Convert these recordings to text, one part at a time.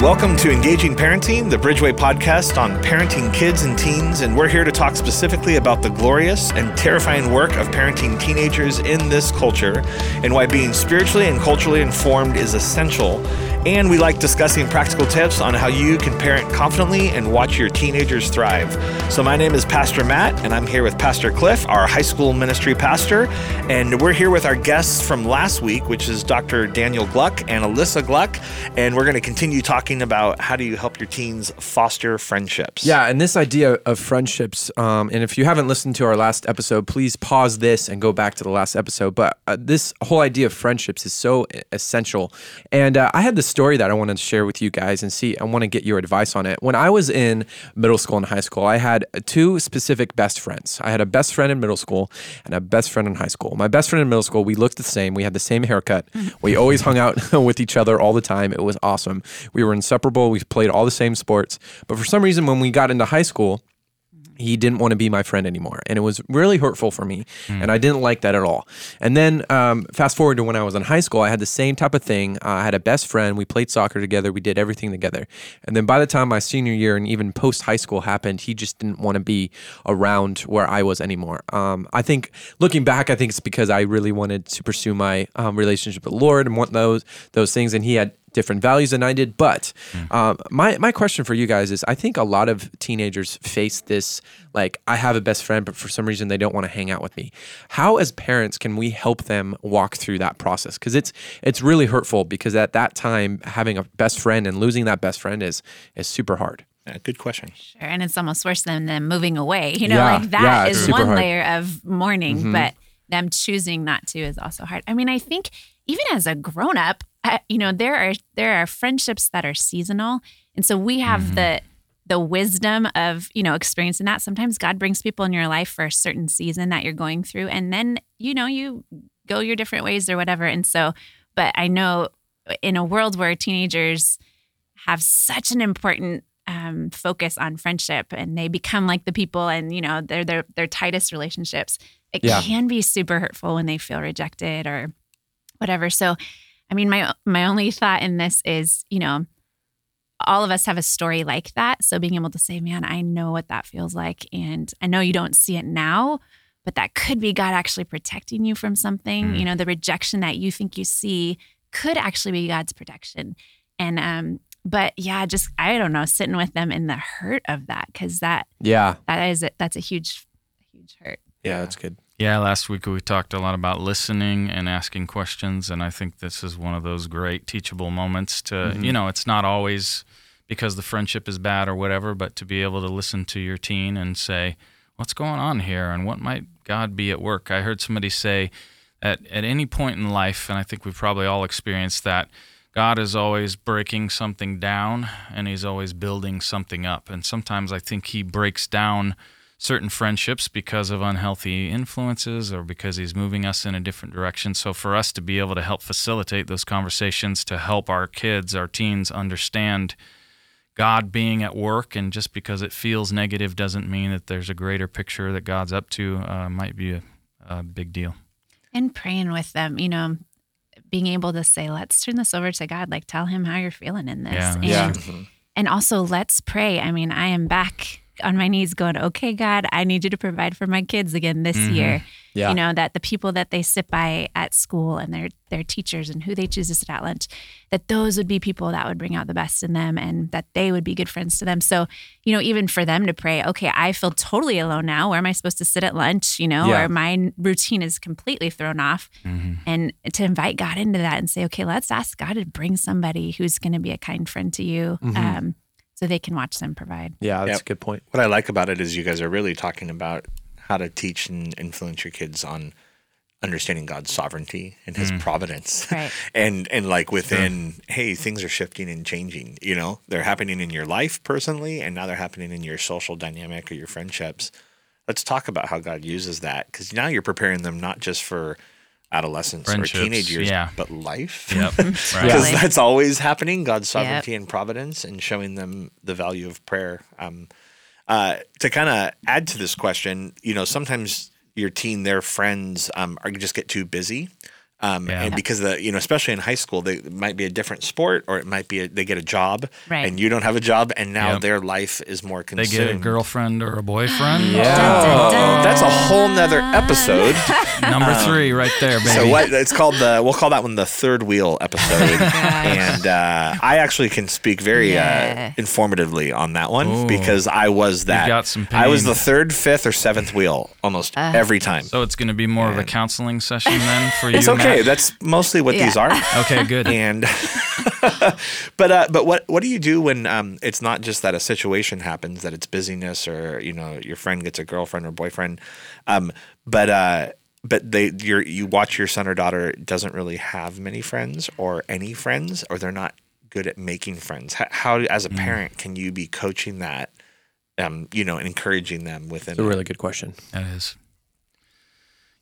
Welcome to Engaging Parenting, the Bridgeway podcast on parenting kids and teens. And we're here to talk specifically about the glorious and terrifying work of parenting teenagers in this culture and why being spiritually and culturally informed is essential and we like discussing practical tips on how you can parent confidently and watch your teenagers thrive. So, my name is Pastor Matt, and I'm here with Pastor Cliff, our high school ministry pastor. And we're here with our guests from last week, which is Dr. Daniel Gluck and Alyssa Gluck. And we're going to continue talking about how do you help your teens foster friendships. Yeah, and this idea of friendships, um, and if you haven't listened to our last episode, please pause this and go back to the last episode. But uh, this whole idea of friendships is so essential. And uh, I had this story that I wanted to share with you guys and see. I want to get your advice on it. When I was in middle school and high school, I had two specific best friends. I had a best friend in middle school and a best friend in high school. My best friend in middle school, we looked the same. We had the same haircut. We always hung out with each other all the time. It was awesome. We were inseparable. We played all the same sports. But for some reason, when we got into high school, he didn't want to be my friend anymore. And it was really hurtful for me. Mm. And I didn't like that at all. And then um, fast forward to when I was in high school, I had the same type of thing. Uh, I had a best friend. We played soccer together. We did everything together. And then by the time my senior year and even post high school happened, he just didn't want to be around where I was anymore. Um, I think looking back, I think it's because I really wanted to pursue my um, relationship with the Lord and want those those things. And he had different values than I did. But mm. um, my my question for you guys is: I think a lot of teenagers face this. Like, I have a best friend, but for some reason they don't want to hang out with me. How, as parents, can we help them walk through that process? Because it's it's really hurtful. Because at that time, having a best friend and losing that best friend is is super hard. Yeah, good question. Sure, and it's almost worse than them moving away. You know, yeah, like that yeah, is one hard. layer of mourning, mm-hmm. but them choosing not to is also hard. I mean, I think even as a grown up, you know there are there are friendships that are seasonal and so we have mm-hmm. the the wisdom of you know experiencing that sometimes god brings people in your life for a certain season that you're going through and then you know you go your different ways or whatever and so but i know in a world where teenagers have such an important um, focus on friendship and they become like the people and you know they're their their tightest relationships it yeah. can be super hurtful when they feel rejected or whatever so I mean, my my only thought in this is, you know, all of us have a story like that. So being able to say, man, I know what that feels like. And I know you don't see it now, but that could be God actually protecting you from something. Mm. You know, the rejection that you think you see could actually be God's protection. And um, but yeah, just I don't know, sitting with them in the hurt of that because that yeah that is a, that's a huge huge hurt. Yeah, that's good. Yeah, last week we talked a lot about listening and asking questions, and I think this is one of those great teachable moments to, mm-hmm. you know, it's not always because the friendship is bad or whatever, but to be able to listen to your teen and say, what's going on here and what might God be at work? I heard somebody say at, at any point in life, and I think we've probably all experienced that, God is always breaking something down and he's always building something up. And sometimes I think he breaks down certain friendships because of unhealthy influences or because he's moving us in a different direction. So, for us to be able to help facilitate those conversations to help our kids, our teens understand God being at work, and just because it feels negative doesn't mean that there's a greater picture that God's up to, uh, might be a, a big deal. And praying with them, you know, being able to say, let's turn this over to God, like tell him how you're feeling in this. Yeah. And, yeah. and also, let's pray. I mean, I am back on my knees going, okay, God, I need you to provide for my kids again this mm-hmm. year. Yeah. You know, that the people that they sit by at school and their their teachers and who they choose to sit at lunch, that those would be people that would bring out the best in them and that they would be good friends to them. So, you know, even for them to pray, okay, I feel totally alone now. Where am I supposed to sit at lunch? You know, yeah. or my routine is completely thrown off. Mm-hmm. And to invite God into that and say, okay, let's ask God to bring somebody who's going to be a kind friend to you. Mm-hmm. Um, so they can watch them provide. Yeah, that's yep. a good point. What I like about it is you guys are really talking about how to teach and influence your kids on understanding God's sovereignty and his mm. providence. Right. and and like within sure. hey, things are shifting and changing, you know? They're happening in your life personally and now they're happening in your social dynamic or your friendships. Let's talk about how God uses that cuz now you're preparing them not just for adolescence or teenage years, yeah. but life. Yep. Because right. that's always happening God's sovereignty yep. and providence and showing them the value of prayer. Um, uh, to kind of add to this question, you know, sometimes your teen, their friends um, are just get too busy. Um, yeah. And because the you know especially in high school, they it might be a different sport or it might be a, they get a job right. and you don't have a job and now yep. their life is more consumed. They get a girlfriend or a boyfriend. yeah, oh, that's a whole nother episode. Number um, three, right there, baby. So what it's called the we'll call that one the third wheel episode. and uh, I actually can speak very uh, yeah. uh, informatively on that one Ooh. because I was that. got some I was the third, fifth, or seventh wheel almost uh, every time. So it's going to be more and of a counseling session then for you. It's okay. Matt? That's mostly what yeah. these are. Okay, good. And but uh, but what what do you do when um, it's not just that a situation happens that it's busyness or you know your friend gets a girlfriend or boyfriend, um, but uh, but they you you watch your son or daughter doesn't really have many friends or any friends or they're not good at making friends. How, how as a mm. parent can you be coaching that? Um, you know, encouraging them within. It's a really good question. That is.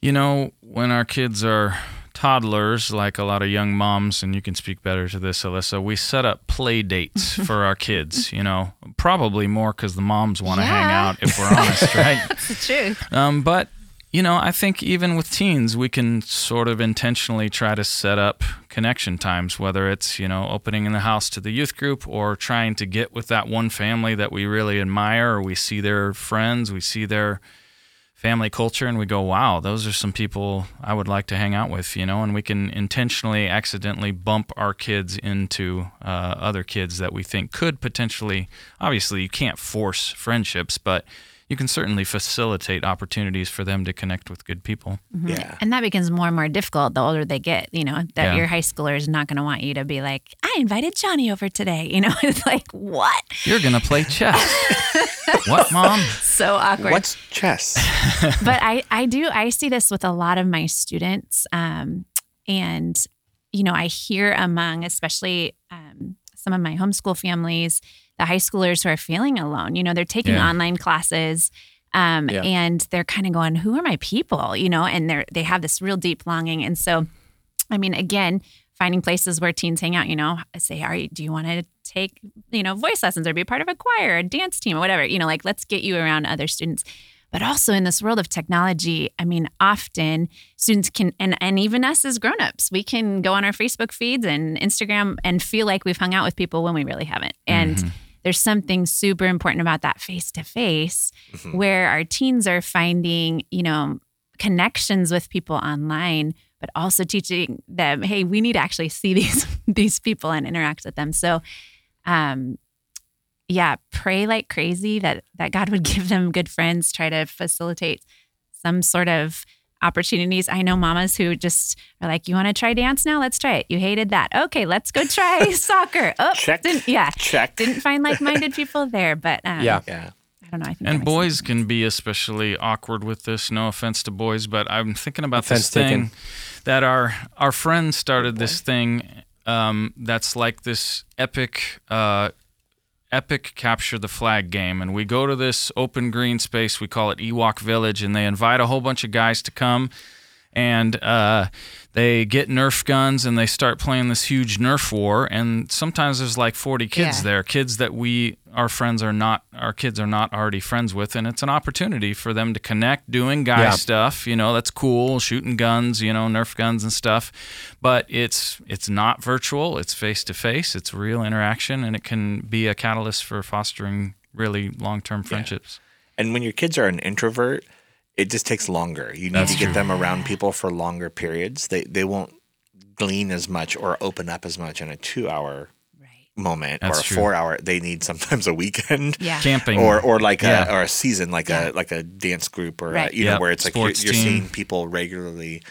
You know, when our kids are toddlers, like a lot of young moms, and you can speak better to this, Alyssa, we set up play dates for our kids. You know, probably more because the moms want to yeah. hang out, if we're honest, right? That's the truth. Um, but you know, I think even with teens, we can sort of intentionally try to set up connection times, whether it's, you know, opening in the house to the youth group or trying to get with that one family that we really admire, or we see their friends, we see their family culture and we go, wow, those are some people I would like to hang out with, you know, and we can intentionally, accidentally bump our kids into uh, other kids that we think could potentially, obviously, you can't force friendships, but you can certainly facilitate opportunities for them to connect with good people. Mm-hmm. Yeah. And that becomes more and more difficult the older they get, you know, that yeah. your high schooler is not going to want you to be like, I invited Johnny over today. You know, it's like, what? You're going to play chess. what, mom? So awkward. What's chess? but I, I do, I see this with a lot of my students. Um, and, you know, I hear among, especially um, some of my homeschool families, the high schoolers who are feeling alone. You know, they're taking yeah. online classes. Um, yeah. and they're kind of going, who are my people? You know, and they're they have this real deep longing. And so, I mean, again, finding places where teens hang out, you know, say, are you, do you want to take, you know, voice lessons or be part of a choir, a dance team, or whatever? You know, like let's get you around other students. But also in this world of technology, I mean, often students can, and, and even us as grown-ups, we can go on our Facebook feeds and Instagram and feel like we've hung out with people when we really haven't. And mm-hmm there's something super important about that face to face where our teens are finding, you know, connections with people online, but also teaching them, hey, we need to actually see these these people and interact with them. So um yeah, pray like crazy that that God would give them good friends, try to facilitate some sort of opportunities. I know mamas who just are like, "You want to try dance now? Let's try it. You hated that. Okay, let's go try soccer." Oh, check. Didn't, yeah, check. Didn't find like-minded people there, but um, yeah, yeah. I don't know. I think and boys can be especially awkward with this. No offense to boys, but I'm thinking about offense this thing taken. that our our friend started this thing um, that's like this epic. Uh, epic capture the flag game. And we go to this open green space. We call it ewok village. And they invite a whole bunch of guys to come and uh, they get Nerf guns and they start playing this huge Nerf war. And sometimes there's like 40 kids yeah. there, kids that we, our friends are not, our kids are not already friends with. And it's an opportunity for them to connect doing guy yeah. stuff. You know, that's cool, shooting guns, you know, Nerf guns and stuff. But it's, it's not virtual, it's face to face, it's real interaction, and it can be a catalyst for fostering really long term friendships. Yeah. And when your kids are an introvert, it just takes longer. You need That's to get true. them around people for longer periods. They they won't glean as much or open up as much in a two hour moment That's or a true. four hour. They need sometimes a weekend, yeah. camping, or or like yeah. a or a season, like yeah. a like a dance group or right. a, you yep. know where it's like you're, you're seeing people regularly.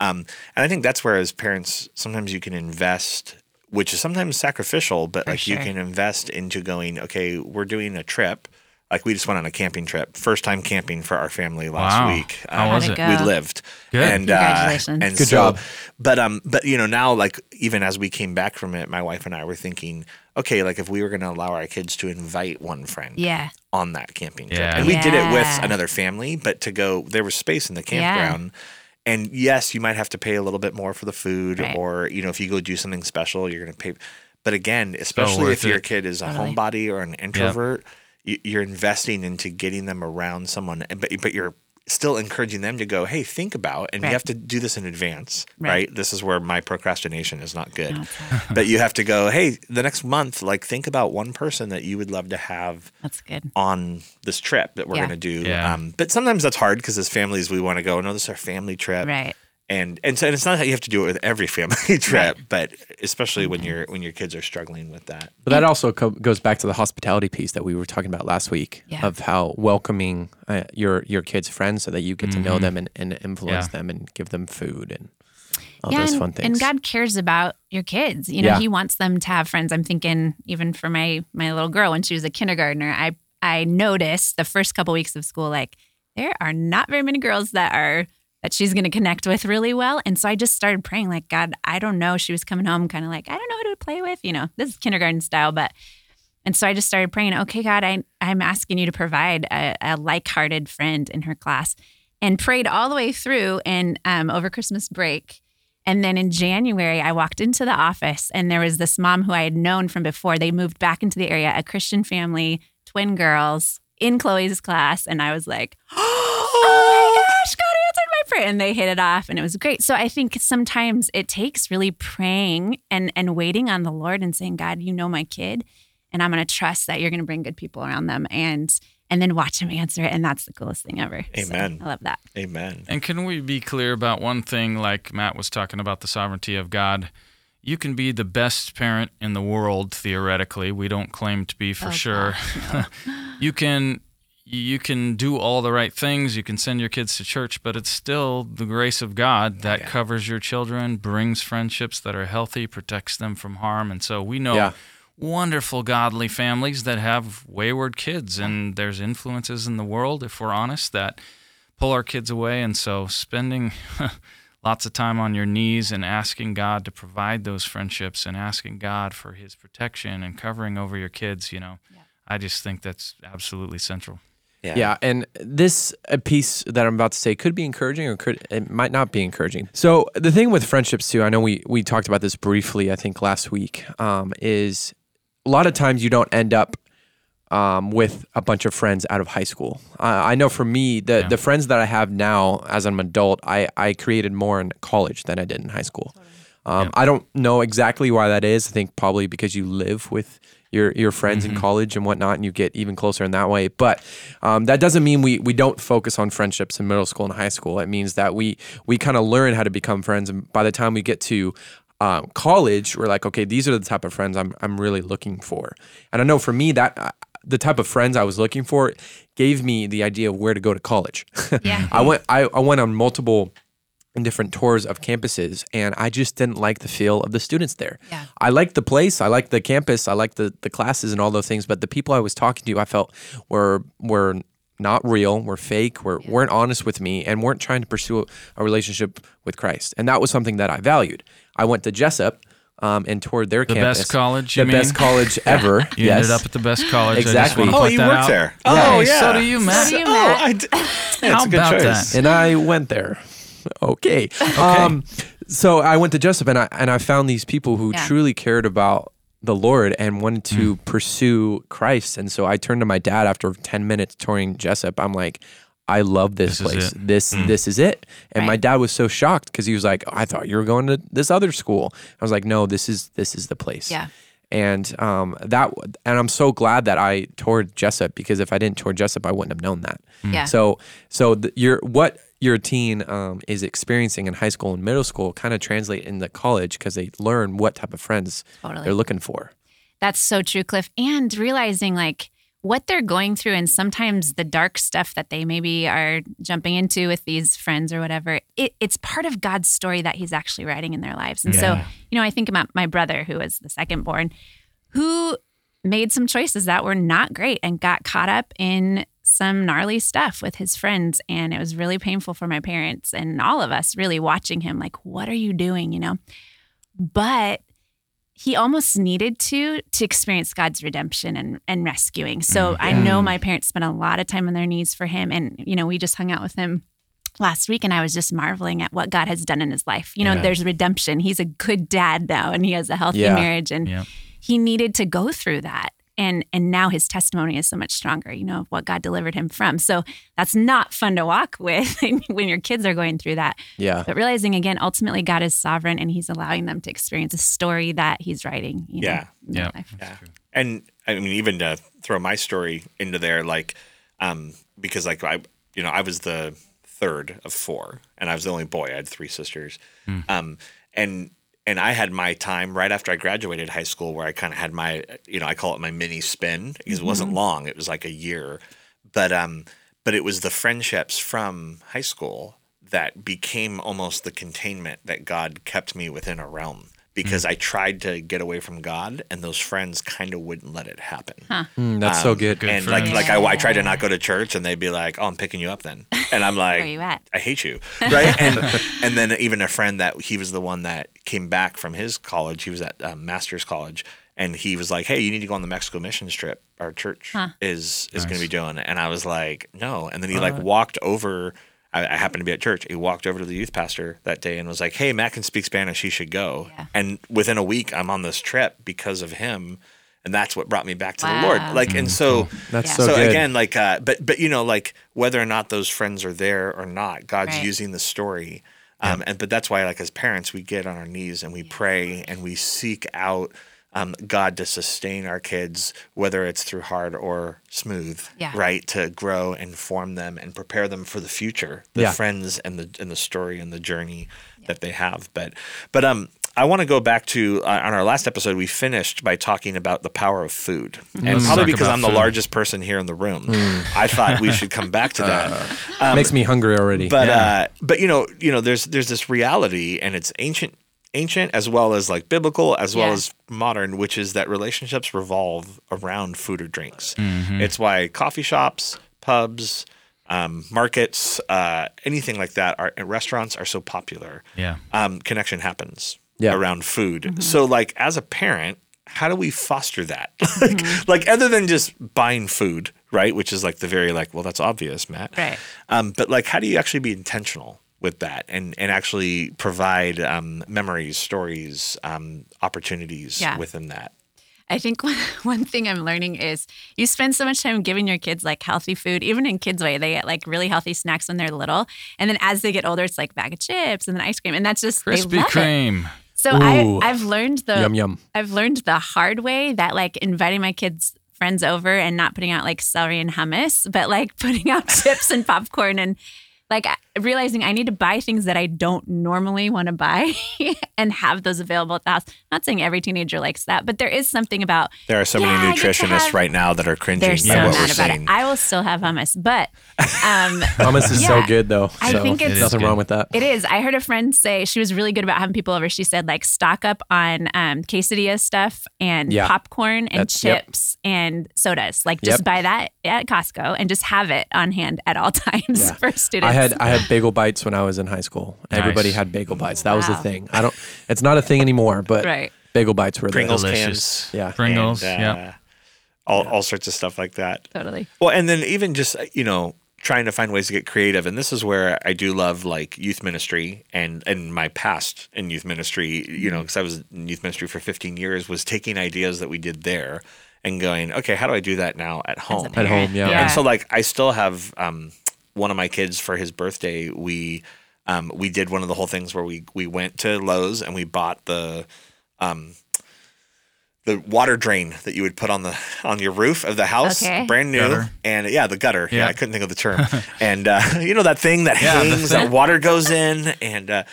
Um, and I think that's where as parents sometimes you can invest, which is sometimes sacrificial, but for like sure. you can invest into going. Okay, we're doing a trip like we just went on a camping trip, first time camping for our family last wow. week. How um, was it? We lived. Good. And, uh, Congratulations. Uh, and Good so, job. But um, but you know now like even as we came back from it, my wife and I were thinking, okay, like if we were going to allow our kids to invite one friend, yeah. on that camping trip, yeah. and we yeah. did it with another family, but to go there was space in the campground. Yeah. And yes, you might have to pay a little bit more for the food, right. or you know, if you go do something special, you're going to pay. But again, especially if your kid is a totally. homebody or an introvert. Yep you're investing into getting them around someone, but but you're still encouraging them to go, hey, think about, and right. you have to do this in advance, right. right? This is where my procrastination is not good. No, but you have to go, hey, the next month, like think about one person that you would love to have that's good on this trip that we're yeah. going to do. Yeah. Um, but sometimes that's hard because as families, we want to go, no, this is our family trip. Right and and so and it's not that you have to do it with every family trip, right. but especially when your when your kids are struggling with that. But that also co- goes back to the hospitality piece that we were talking about last week yeah. of how welcoming uh, your your kids' friends so that you get mm-hmm. to know mm-hmm. them and, and influence yeah. them and give them food and all yeah, those and, fun things. And God cares about your kids. You know, yeah. He wants them to have friends. I'm thinking even for my my little girl when she was a kindergartner, I I noticed the first couple weeks of school like there are not very many girls that are that she's going to connect with really well. And so I just started praying, like, God, I don't know. She was coming home kind of like, I don't know who to play with. You know, this is kindergarten style, but. And so I just started praying, okay, God, I, I'm asking you to provide a, a like hearted friend in her class and prayed all the way through and um, over Christmas break. And then in January, I walked into the office and there was this mom who I had known from before. They moved back into the area, a Christian family, twin girls in Chloe's class. And I was like, oh my gosh, and they hit it off and it was great. So I think sometimes it takes really praying and and waiting on the Lord and saying, God, you know my kid and I'm going to trust that you're going to bring good people around them and and then watch him answer it and that's the coolest thing ever. Amen. So I love that. Amen. And can we be clear about one thing like Matt was talking about the sovereignty of God? You can be the best parent in the world theoretically. We don't claim to be for oh, sure. you can you can do all the right things. You can send your kids to church, but it's still the grace of God oh, that yeah. covers your children, brings friendships that are healthy, protects them from harm. And so we know yeah. wonderful, godly families that have wayward kids, and there's influences in the world, if we're honest, that pull our kids away. And so spending lots of time on your knees and asking God to provide those friendships and asking God for his protection and covering over your kids, you know, yeah. I just think that's absolutely central. Yeah. yeah. And this piece that I'm about to say could be encouraging or could it might not be encouraging. So the thing with friendships too, I know we we talked about this briefly, I think last week, um, is a lot of times you don't end up um, with a bunch of friends out of high school. Uh, I know for me, the yeah. the friends that I have now as an adult, I I created more in college than I did in high school. Um, yeah. I don't know exactly why that is. I think probably because you live with your your friends mm-hmm. in college and whatnot, and you get even closer in that way. But um, that doesn't mean we we don't focus on friendships in middle school and high school. It means that we we kind of learn how to become friends, and by the time we get to um, college, we're like, okay, these are the type of friends I'm I'm really looking for. And I know for me that uh, the type of friends I was looking for gave me the idea of where to go to college. Yeah. I went I, I went on multiple in different tours of campuses and I just didn't like the feel of the students there. Yeah. I liked the place, I liked the campus, I liked the the classes and all those things, but the people I was talking to I felt were were not real, were fake, were yeah. weren't honest with me and weren't trying to pursue a, a, relationship with Christ. And that was something that I valued. I went to Jessup um, and toured their the campus. best college, the mean? best college ever. you yes. ended up at the best college. Exactly. oh, you worked out. there. Oh, yeah. So do you, Matt. So do you, Matt. Oh, I d- yeah, How about choice. that? And I went there. okay. okay. Um, so I went to Jessup and I and I found these people who yeah. truly cared about the Lord and wanted to mm. pursue Christ. And so I turned to my dad after 10 minutes touring Jessup. I'm like, I love this, this place. This mm. this is it. And right. my dad was so shocked because he was like, I thought you were going to this other school. I was like, no, this is this is the place. Yeah. And um, that, and I'm so glad that I toured Jessup because if I didn't tour Jessup, I wouldn't have known that. Yeah. So, so the, you're what your teen um, is experiencing in high school and middle school kind of translate into college because they learn what type of friends totally. they're looking for. That's so true, Cliff. And realizing like what they're going through and sometimes the dark stuff that they maybe are jumping into with these friends or whatever, it, it's part of God's story that He's actually writing in their lives. And yeah. so, you know, I think about my brother who was the second born, who made some choices that were not great and got caught up in some gnarly stuff with his friends and it was really painful for my parents and all of us really watching him like what are you doing you know but he almost needed to to experience God's redemption and and rescuing. So mm-hmm. I know my parents spent a lot of time on their knees for him and you know we just hung out with him last week and I was just marveling at what God has done in his life. You know, yeah. there's redemption. He's a good dad now and he has a healthy yeah. marriage and yeah. he needed to go through that and and now his testimony is so much stronger you know of what god delivered him from. So that's not fun to walk with when your kids are going through that. Yeah. But realizing again ultimately god is sovereign and he's allowing them to experience a story that he's writing you know, yeah. yeah. yeah. And i mean even to throw my story into there like um because like i you know i was the third of four and i was the only boy. I had three sisters. Mm. um and and I had my time right after I graduated high school where I kind of had my, you know, I call it my mini spin because mm-hmm. it wasn't mm-hmm. long. It was like a year, but um, but it was the friendships from high school that became almost the containment that God kept me within a realm because mm. I tried to get away from God, and those friends kind of wouldn't let it happen. Huh. Mm, that's um, so good. good and friends. like, like I, I tried to not go to church, and they'd be like, "Oh, I'm picking you up then," and I'm like, "Where you at? I hate you." Right? and and then even a friend that he was the one that came back from his college. He was at um, master's college, and he was like, "Hey, you need to go on the Mexico missions trip. Our church huh. is is nice. going to be doing." And I was like, "No." And then he like walked over I, I, happened to be at church. He walked over to the youth pastor that day and was like, "Hey, Matt can speak Spanish. He should go." Yeah. And within a week, I'm on this trip because of him, and that's what brought me back to wow. the Lord. Like, and so that's yeah. so, so good. again, like, uh, but but you know, like whether or not those friends are there or not, God's right. using the story. Um, and but that's why, like as parents, we get on our knees and we pray and we seek out um, God to sustain our kids, whether it's through hard or smooth, yeah. right? To grow and form them and prepare them for the future, the yeah. friends and the and the story and the journey yeah. that they have. But but um, I want to go back to uh, on our last episode. We finished by talking about the power of food, mm-hmm. and Let's probably because I'm food. the largest person here in the room, mm. I thought we should come back to that. Uh, um, makes me hungry already. But uh, but you know you know there's there's this reality, and it's ancient ancient as well as like biblical as well yeah. as modern, which is that relationships revolve around food or drinks. Mm-hmm. It's why coffee shops, pubs, um, markets, uh, anything like that, are restaurants are so popular. Yeah, um, connection happens yeah. around food. Mm-hmm. So, like as a parent, how do we foster that? like, mm-hmm. like other than just buying food, right? Which is like the very like, well, that's obvious, Matt. Right. Um, but like, how do you actually be intentional? With that and and actually provide um, memories, stories, um, opportunities yeah. within that. I think one, one thing I'm learning is you spend so much time giving your kids like healthy food, even in kids' way. They get like really healthy snacks when they're little. And then as they get older, it's like bag of chips and then ice cream. And that's just Krispy Kreme. It. So I, I've learned the yum, yum. I've learned the hard way that like inviting my kids friends over and not putting out like celery and hummus, but like putting out chips and popcorn and like realizing I need to buy things that I don't normally want to buy and have those available at the house. not saying every teenager likes that, but there is something about. There are so yeah, many nutritionists have, right now that are cringing they're so at what mad we're about saying. It. I will still have hummus, but um, hummus is yeah, so good though. So I think it's nothing wrong with that. It is. I heard a friend say she was really good about having people over. She said like stock up on um, quesadilla stuff and yeah. popcorn and That's, chips yep. and sodas. Like just yep. buy that at Costco and just have it on hand at all times for students. I had I had bagel bites when I was in high school. Nice. Everybody had bagel bites. That wow. was the thing. I don't. It's not a thing anymore, but right. bagel bites were Pringles there. cans. Yeah, Pringles. And, uh, yeah. All all sorts of stuff like that. Totally. Well, and then even just you know trying to find ways to get creative and this is where i do love like youth ministry and and my past in youth ministry you know because i was in youth ministry for 15 years was taking ideas that we did there and going okay how do i do that now at home at home yeah. yeah. and so like i still have um, one of my kids for his birthday we um, we did one of the whole things where we we went to Lowe's and we bought the um, the water drain that you would put on the on your roof of the house, okay. brand new, gutter. and yeah, the gutter. Yeah. yeah. I couldn't think of the term. and uh, you know that thing that yeah, hangs, that water goes in, and uh,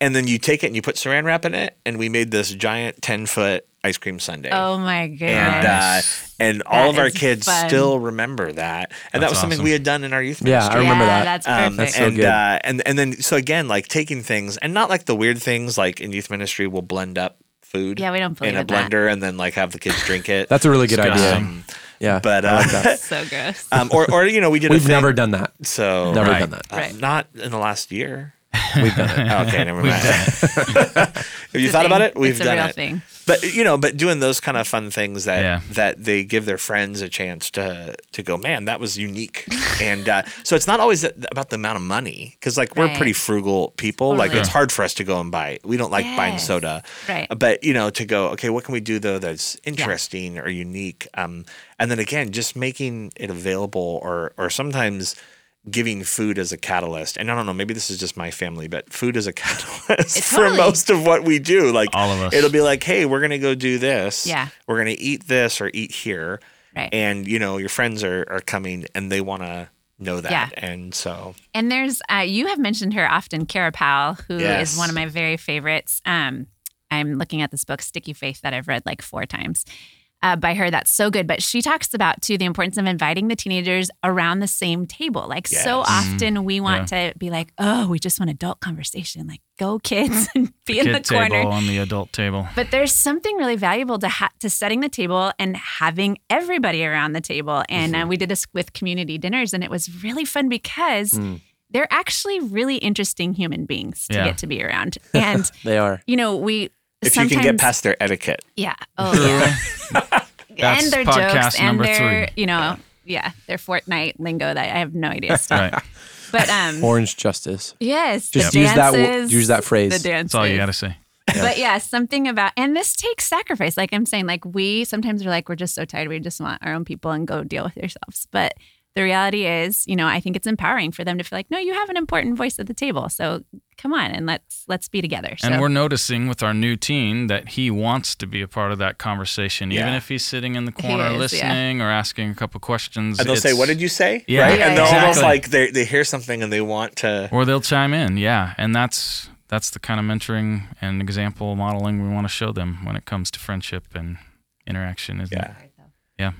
and then you take it and you put Saran wrap in it, and we made this giant ten foot ice cream sundae. Oh my goodness! And uh, and all of our kids fun. still remember that, and that's that was something awesome. we had done in our youth. Ministry. Yeah, ministry. I remember yeah, that. That's perfect. Um, that's so and, good. Uh, and and then so again, like taking things, and not like the weird things like in youth ministry, we'll blend up food. Yeah, we don't in a blender that. and then like have the kids drink it. That's a really good idea. Um, yeah, but uh, like so gross. Um, or or you know we did. We've never done that. So never right. done that. Uh, right. Not in the last year. We've done it. okay, never mind. Have you thought about it? We've it's done real it. Thing. But you know, but doing those kind of fun things that Yeah. that they give their friends a chance to to go, man, that was unique. and uh, so it's not always about the amount of money because like we're Right. pretty frugal people. Like Totally. it's hard for us to go and buy. We don't like buying soda. Right. But you know, to go, okay, what can we do though that's interesting or unique? Um, and then again, just making it available or or sometimes giving food as a catalyst. And I don't know, maybe this is just my family, but food is a catalyst It for totally- most of what we do. Like All of us. it'll be like, hey, we're gonna go do this. Yeah. We're gonna eat this or eat here. Right. And you know, your friends are are coming and they wanna know that. Yeah. And so And there's, uh, you have mentioned her often, Kara Powell, who is Yes. one of my very favorites. Um, I'm looking at this book, Sticky Faith, that I've read like four times uh, by her. That's so good. But she talks about, too, the importance of inviting the teenagers around the same table. Like, so often we want to be like, oh, we just want adult conversation. Like, go kids and be in the corner. table on the adult table. But there's something really valuable to ha- to setting the table and having everybody around the table. And Mm-hmm. uh, we did this with community dinners, and it was really fun because Mm. they're actually really interesting human beings to Yeah. get to be around. And They are. you know, we if you can get past their etiquette. yeah, oh yeah, That's and their podcast jokes and their three. you know yeah their Fortnite lingo that I have no idea. Still. Right. But um, Orange justice. yes, Just the use that use that phrase. The dances. That's all you got to say. But yeah, something about, and this takes sacrifice. Like I'm saying, like we sometimes are like, we're just so tired. We just want our own people and go deal with yourselves. But the reality is, you know, I think it's empowering for them to feel like, no, you have an important voice at the table. So come on and let's, let's be together. So And we're noticing with our new teen that he wants to be a part of that conversation, even if he's sitting in the corner is, yeah. listening or asking a couple questions. And they'll say, What did you say? Yeah, right? Yeah, and they'll yeah, almost like they they hear something and they want to Or they'll chime in, yeah. And that's that's the kind of mentoring and example modeling we want to show them when it comes to friendship and interaction, isn't Yeah. it? Yeah.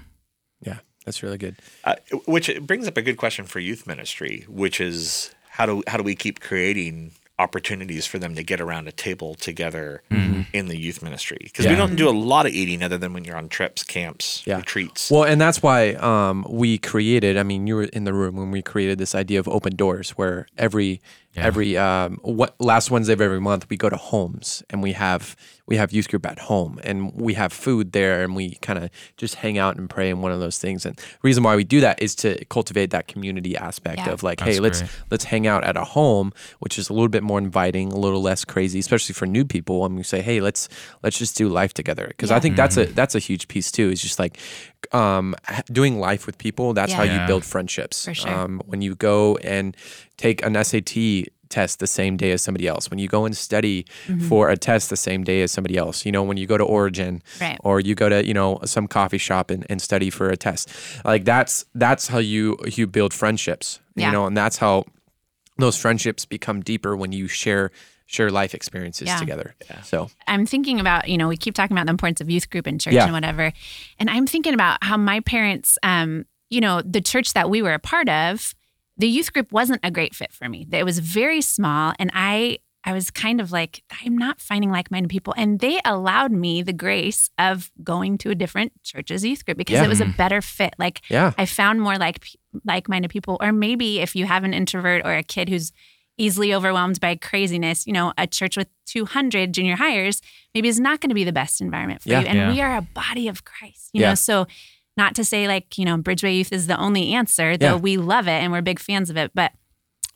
Yeah, that's really good. Uh, which brings up a good question for youth ministry, which is how do how do we keep creating opportunities for them to get around a table together in the youth ministry? Because we don't do a lot of eating other than when you're on trips, camps, Yeah. retreats. Well, and that's why um, we created. I mean, you were in the room when we created this idea of open doors, where every Yeah. every um, what last Wednesday of every month we go to homes and we have we have youth group at home and we have food there and we kind of just hang out and pray and one of those things. And the reason why we do that is to cultivate that community aspect Yeah. of like, That's hey, let's great. let's hang out at a home, which is a little bit more inviting, a little less crazy, especially for new people. And we say, hey, let's let's just do life together, because I think that's a that's a huge piece too. Is just like um, doing life with people. That's how you build friendships. For sure. Um, when you go and take an SAT test the same day as somebody else, when you go and study Mm-hmm. for a test the same day as somebody else, you know, when you go to Origin Right. or you go to, you know, some coffee shop and, and study for a test. Like that's that's how you you build friendships. Yeah. You know, and that's how those friendships become deeper when you share share life experiences Yeah. together. So I'm thinking about, you know, we keep talking about the importance of youth group and church Yeah. and whatever. And I'm thinking about how my parents, um, you know, the church that we were a part of, the youth group wasn't a great fit for me. It was very small and I I was kind of like, I'm not finding like-minded people. And they allowed me the grace of going to a different church's youth group because Yeah. it was a better fit. Like yeah. I found more like like-minded people. Or maybe if you have an introvert or a kid who's easily overwhelmed by craziness, you know, a church with 200 junior hires maybe is not going to be the best environment for Yeah. you. And Yeah. we are a body of Christ, you Yeah. know. So not to say like you know Bridgeway Youth is the only answer, though Yeah. we love it and we're big fans of it, but.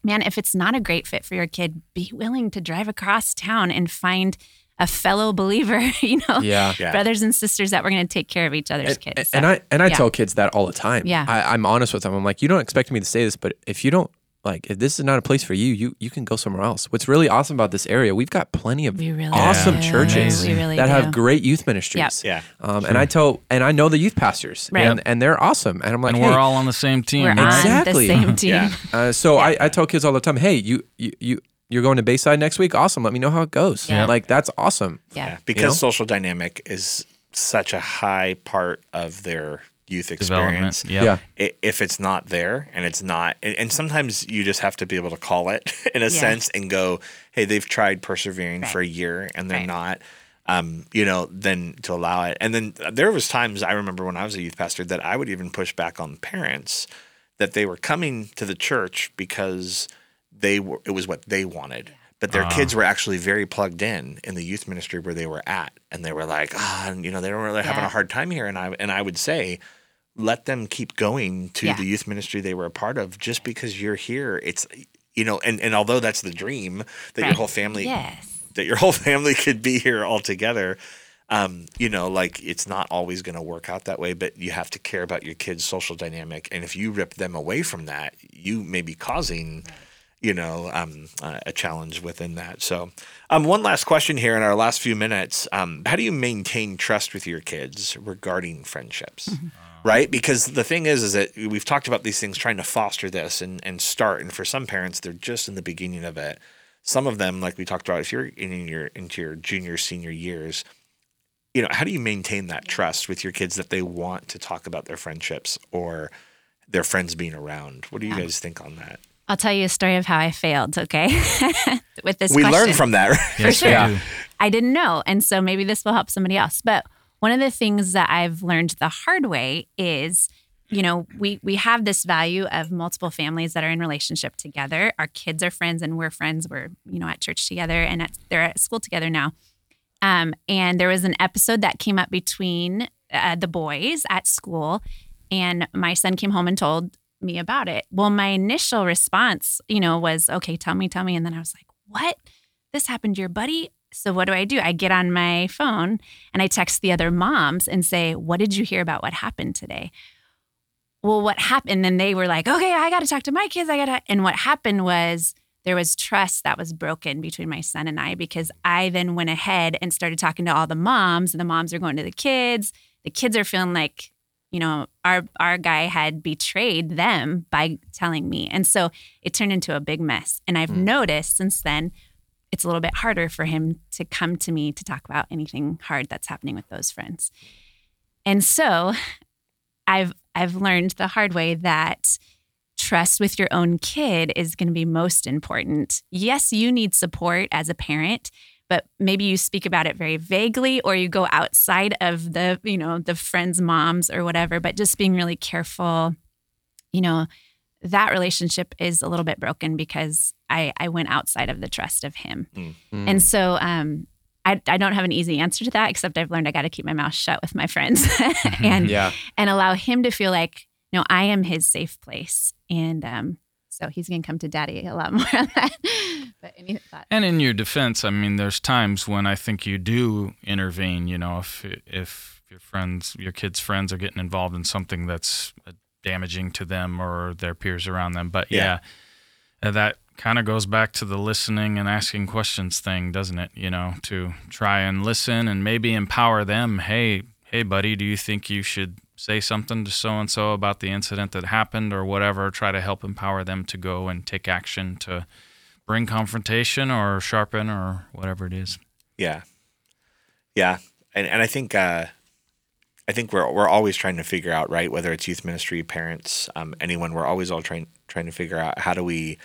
Man, if it's not a great fit for your kid, be willing to drive across town and find a fellow believer, you know, Yeah. Yeah. brothers and sisters that we're going to take care of each other's and, kids. and I and I yeah. tell kids that all the time. Yeah. I, I'm honest with them. I'm like, you don't expect me to say this, but if you don't like, if this is not a place for you, you you can go somewhere else. What's really awesome about this area, we've got plenty of really awesome do. churches really that do. have great youth ministries. Yeah. Um, and I tell, and I know the youth pastors, Right. and, and they're awesome. And I'm like, And hey, we're all on the same team, We're right? Exactly. on the same team. Yeah. uh, so I, I tell kids all the time, hey, you you you you're going to Bayside next week. Awesome. Let me know how it goes. Yeah. Like that's awesome. Yeah. Yeah, because You know? social dynamic is such a high part of their youth experience. Yep. Yeah. I- If it's not there and it's not, and and sometimes you just have to be able to call it in a Yeah. sense and go, hey, they've tried persevering Right. for a year and they're Right. not. Um, you know, then to allow it, and then there was times I remember when I was a youth pastor that I would even push back on parents that they were coming to the church because they were it was what they wanted. But their uh. kids were actually very plugged in in the youth ministry where they were at, and they were like, ah, oh, you know, they were really yeah. having a hard time here. And I and I would say, let them keep going to yeah. the youth ministry they were a part of. Just because you're here, it's you know, and and although that's the dream that right. your whole family, yes. that your whole family could be here all together um, you know, like it's not always going to work out that way, but you have to care about your kids' social dynamic. And if you rip them away from that, you may be causing, you know, um, uh, a challenge within that. So, um, one last question here in our last few minutes: um, How do you maintain trust with your kids regarding friendships? Mm-hmm. Right, because the thing is, is that we've talked about these things, trying to foster this and and start. And for some parents, they're just in the beginning of it. Some of them, like we talked about, if you're in your into your junior, senior years, you know, how do you maintain that trust with your kids that they want to talk about their friendships or their friends being around? What do you guys think on that? I'll tell you a story of how I failed, okay? with this We question. learned from that. For yes, sure. Yeah. I didn't know. And so maybe this will help somebody else. But one of the things that I've learned the hard way is you know we we have this value of multiple families that are in relationship together our kids are friends and we're friends we're you know at church together and at, they're at school together now um, and there was an episode that came up between uh, the boys at school, and my son came home and told me about it. Well, my initial response, you know, was, okay, tell me, tell me. And then I was like, what? This happened to your buddy? So what do I do? I get on my phone and I text the other moms and say, what did you hear about what happened today? Well, what happened? And they were like, okay, I got to talk to my kids. I got to. And what happened was there was trust that was broken between my son and I because I then went ahead and started talking to all the moms, and the moms are going to the kids. The kids are feeling like, you know, our our guy had betrayed them by telling me. And so it turned into a big mess. And I've mm. noticed since then it's a little bit harder for him to come to me to talk about anything hard that's happening with those friends. And so I've I've learned the hard way that trust with your own kid is going to be most important. Yes, you need support as a parent, but maybe you speak about it very vaguely or you go outside of the, you know, the friends' moms or whatever, but just being really careful, you know, that relationship is a little bit broken because I, I went outside of the trust of him. Mm-hmm. And so um, I, I don't have an easy answer to that, except I've learned I got to keep my mouth shut with my friends and yeah. and allow him to feel like no, I am his safe place. And um, so he's going to come to daddy a lot more on that. but any thoughts? And in your defense, I mean, there's times when I think you do intervene, you know, if, if your friends, your kids' friends are getting involved in something that's uh, damaging to them or their peers around them. But yeah, yeah uh, that kind of goes back to the listening and asking questions thing, doesn't it? You know, to try and listen and maybe empower them. Hey, hey, buddy, do you think you should say something to so and so about the incident that happened or whatever, try to help empower them to go and take action to bring confrontation or sharpen or whatever it is. Yeah. Yeah. And and I think uh I think we're we're always trying to figure out, right, whether it's youth ministry, parents, um, anyone, we're always all trying trying to figure out how do we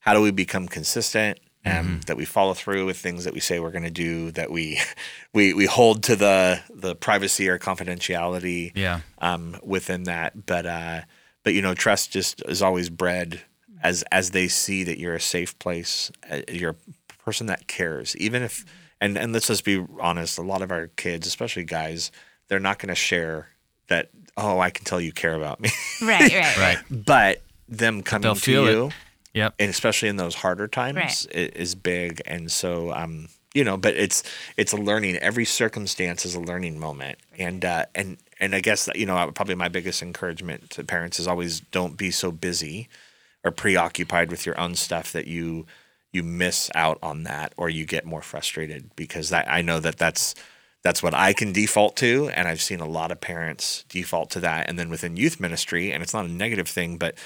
how do we become consistent um, mm-hmm. that we follow through with things that we say we're going to do, that we we we hold to the the privacy or confidentiality yeah. um, within that. But uh, but you know, trust just is always bred as as they see that you're a safe place, uh, you're a person that cares, even if and and let's just be honest, a lot of our kids, especially guys, they're not going to share that. Oh, I can tell you care about me. Right, right, right. But them coming to you. It Yep. And especially in those harder times right. it is big. And so um, you know, but it's it's a learning. Every circumstance is a learning moment. And uh and and I guess you know, probably my biggest encouragement to parents is always don't be so busy or preoccupied with your own stuff that you you miss out on that or you get more frustrated because that I know that that's that's what I can default to and I've seen a lot of parents default to that and then within youth ministry and it's not a negative thing but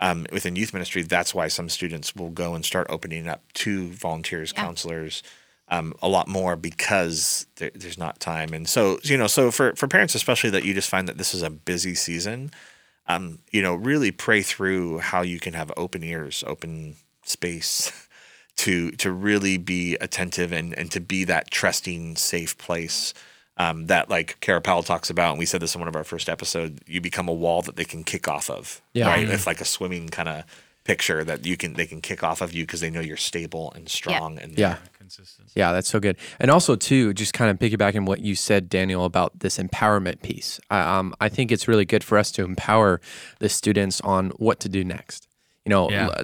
um, within youth ministry, that's why some students will go and start opening up to volunteers, yeah. counselors, um, a lot more because there, there's not time. And so, you know, so for, for parents, especially that you just find that this is a busy season, um, you know, really pray through how you can have open ears, open space to to really be attentive and, and to be that trusting, safe place um, that like Kara Powell talks about, and we said this in one of our first episodes, you become a wall that they can kick off of. Yeah. Right. Mm-hmm. It's like a swimming kind of picture that you can they can kick off of you because they know you're stable and strong yep. and yeah consistency yeah that's so good and also too just kind of piggybacking what you said daniel about this empowerment piece um, i think it's really good for us to empower the students on what to do next you know yeah.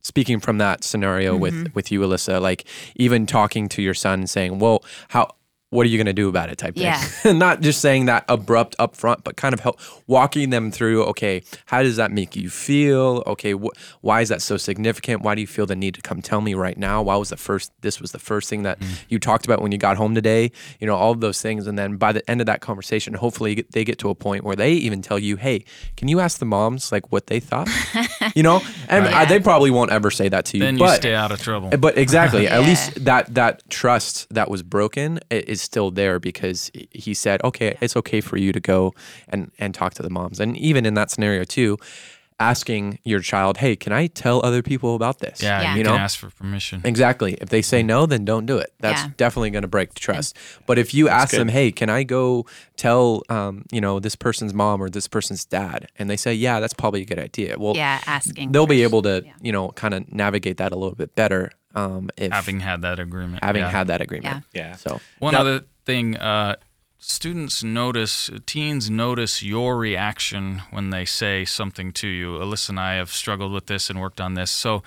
speaking from that scenario mm-hmm. with with you alyssa like even talking to your son and saying well how what are you going to do about it type yeah. thing. Not just saying that abrupt upfront, but kind of help walking them through, okay, how does that make you feel? Okay, wh- why is that so significant? Why do you feel the need to come tell me right now? Why was the first, this was the first thing that mm. you talked about when you got home today? You know, all of those things. And then by the end of that conversation, hopefully they get to a point where they even tell you, hey, can you ask the moms like what they thought? you know, and right. I, they probably won't ever say that to you. Then but, you stay out of trouble. But exactly, yeah. at least that, that trust that was broken is is still there because he said, okay, it's okay for you to go and, and talk to the moms. And even in that scenario, too, asking your child, hey, can I tell other people about this? Yeah, yeah. you, you know? ask for permission. Exactly. If they say no, then don't do it. That's yeah. definitely going to break trust. But if you That's ask good. them, hey, can I go tell, um, you know, this person's mom or this person's dad? And they say, yeah, that's probably a good idea. Well, yeah, asking. They'll first. be able to, yeah. you know, kind of navigate that a little bit better. Um, if having had that agreement, having yeah. had that agreement, yeah. yeah. So one now, other thing, uh, students notice, teens notice your reaction when they say something to you. Alyssa and I have struggled with this and worked on this. So,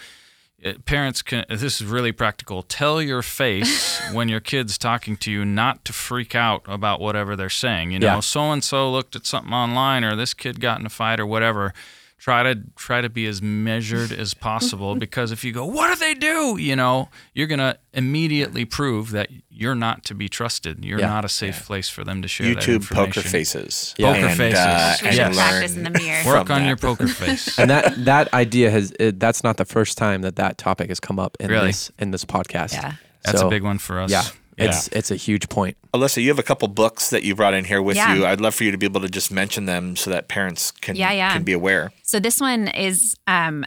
uh, parents can, this is really practical. Tell your face when your kid's talking to you not to freak out about whatever they're saying. You know, so and so looked at something online or this kid got in a fight or whatever try to try to be as measured as possible because if you go what do they do you know you're going to immediately prove that you're not to be trusted you're yeah. not a safe yeah. place for them to share youtube poker faces yeah. poker and, faces uh, and yes. practice in the mirror work on that. your poker face and that that idea has it, that's not the first time that that topic has come up in really? this in this podcast yeah that's so, a big one for us yeah it's yeah. it's a huge point. Alyssa, you have a couple books that you brought in here with yeah. you. I'd love for you to be able to just mention them so that parents can yeah, yeah. can be aware. So this one is um,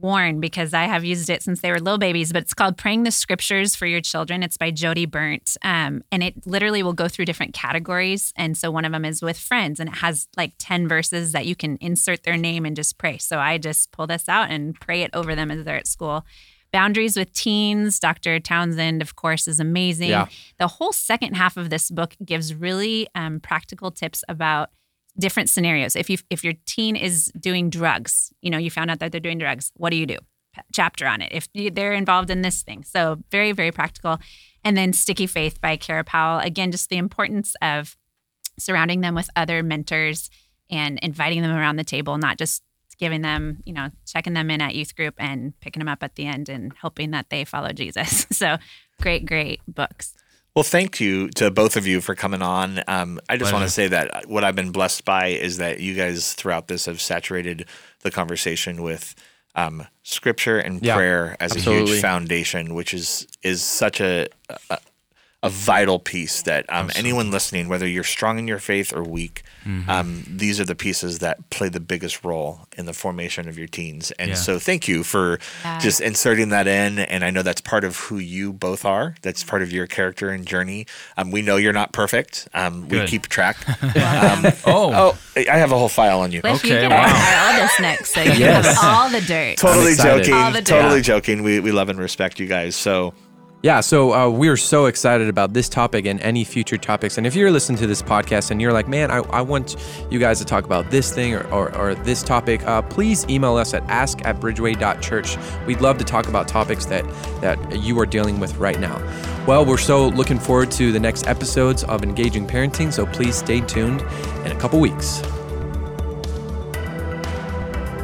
worn because I have used it since they were little babies, but it's called Praying the Scriptures for Your Children. It's by Jodie Berndt. Um, and it literally will go through different categories. And so one of them is with friends, and it has like 10 verses that you can insert their name and just pray. So I just pull this out and pray it over them as they're at school. Boundaries with Teens, Dr. Townsend, of course, is amazing. Yeah. The whole second half of this book gives really um, practical tips about different scenarios. If you if your teen is doing drugs, you know, you found out that they're doing drugs, what do you do? chapter on it if they're involved in this thing. So very very practical. And then Sticky Faith by Kara Powell. Again, just the importance of surrounding them with other mentors and inviting them around the table, not just giving them, you know, checking them in at youth group and picking them up at the end and hoping that they follow Jesus. So great, great books. Well, thank you to both of you for coming on. Um, I just want to say that what I've been blessed by is that you guys throughout this have saturated the conversation with um, scripture and yeah, prayer as absolutely. a huge foundation, which is is such a, a, a vital piece that um, anyone listening, whether you're strong in your faith or weak, mm-hmm. um, these are the pieces that play the biggest role in the formation of your teens. And yeah. so, thank you for yeah. just inserting that in. And I know that's part of who you both are. That's part of your character and journey. Um, we know you're not perfect. Um, we keep track. Um, oh. oh, I have a whole file on you. Cliff, okay, you wow. our oldest next, so you yes. have all the dirt. Totally joking. Totally joking. We we love and respect you guys. So. Yeah, so uh, we're so excited about this topic and any future topics. And if you're listening to this podcast and you're like, man, I, I want you guys to talk about this thing or, or, or this topic, uh, please email us at ask at bridgeway.church. We'd love to talk about topics that, that you are dealing with right now. Well, we're so looking forward to the next episodes of Engaging Parenting, so please stay tuned in a couple weeks.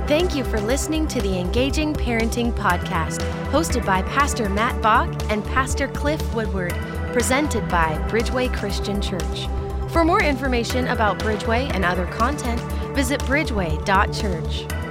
Thank you for listening to the Engaging Parenting Podcast, hosted by Pastor Matt Bach and Pastor Cliff Woodward, presented by Bridgeway Christian Church. For more information about Bridgeway and other content, visit bridgeway.church.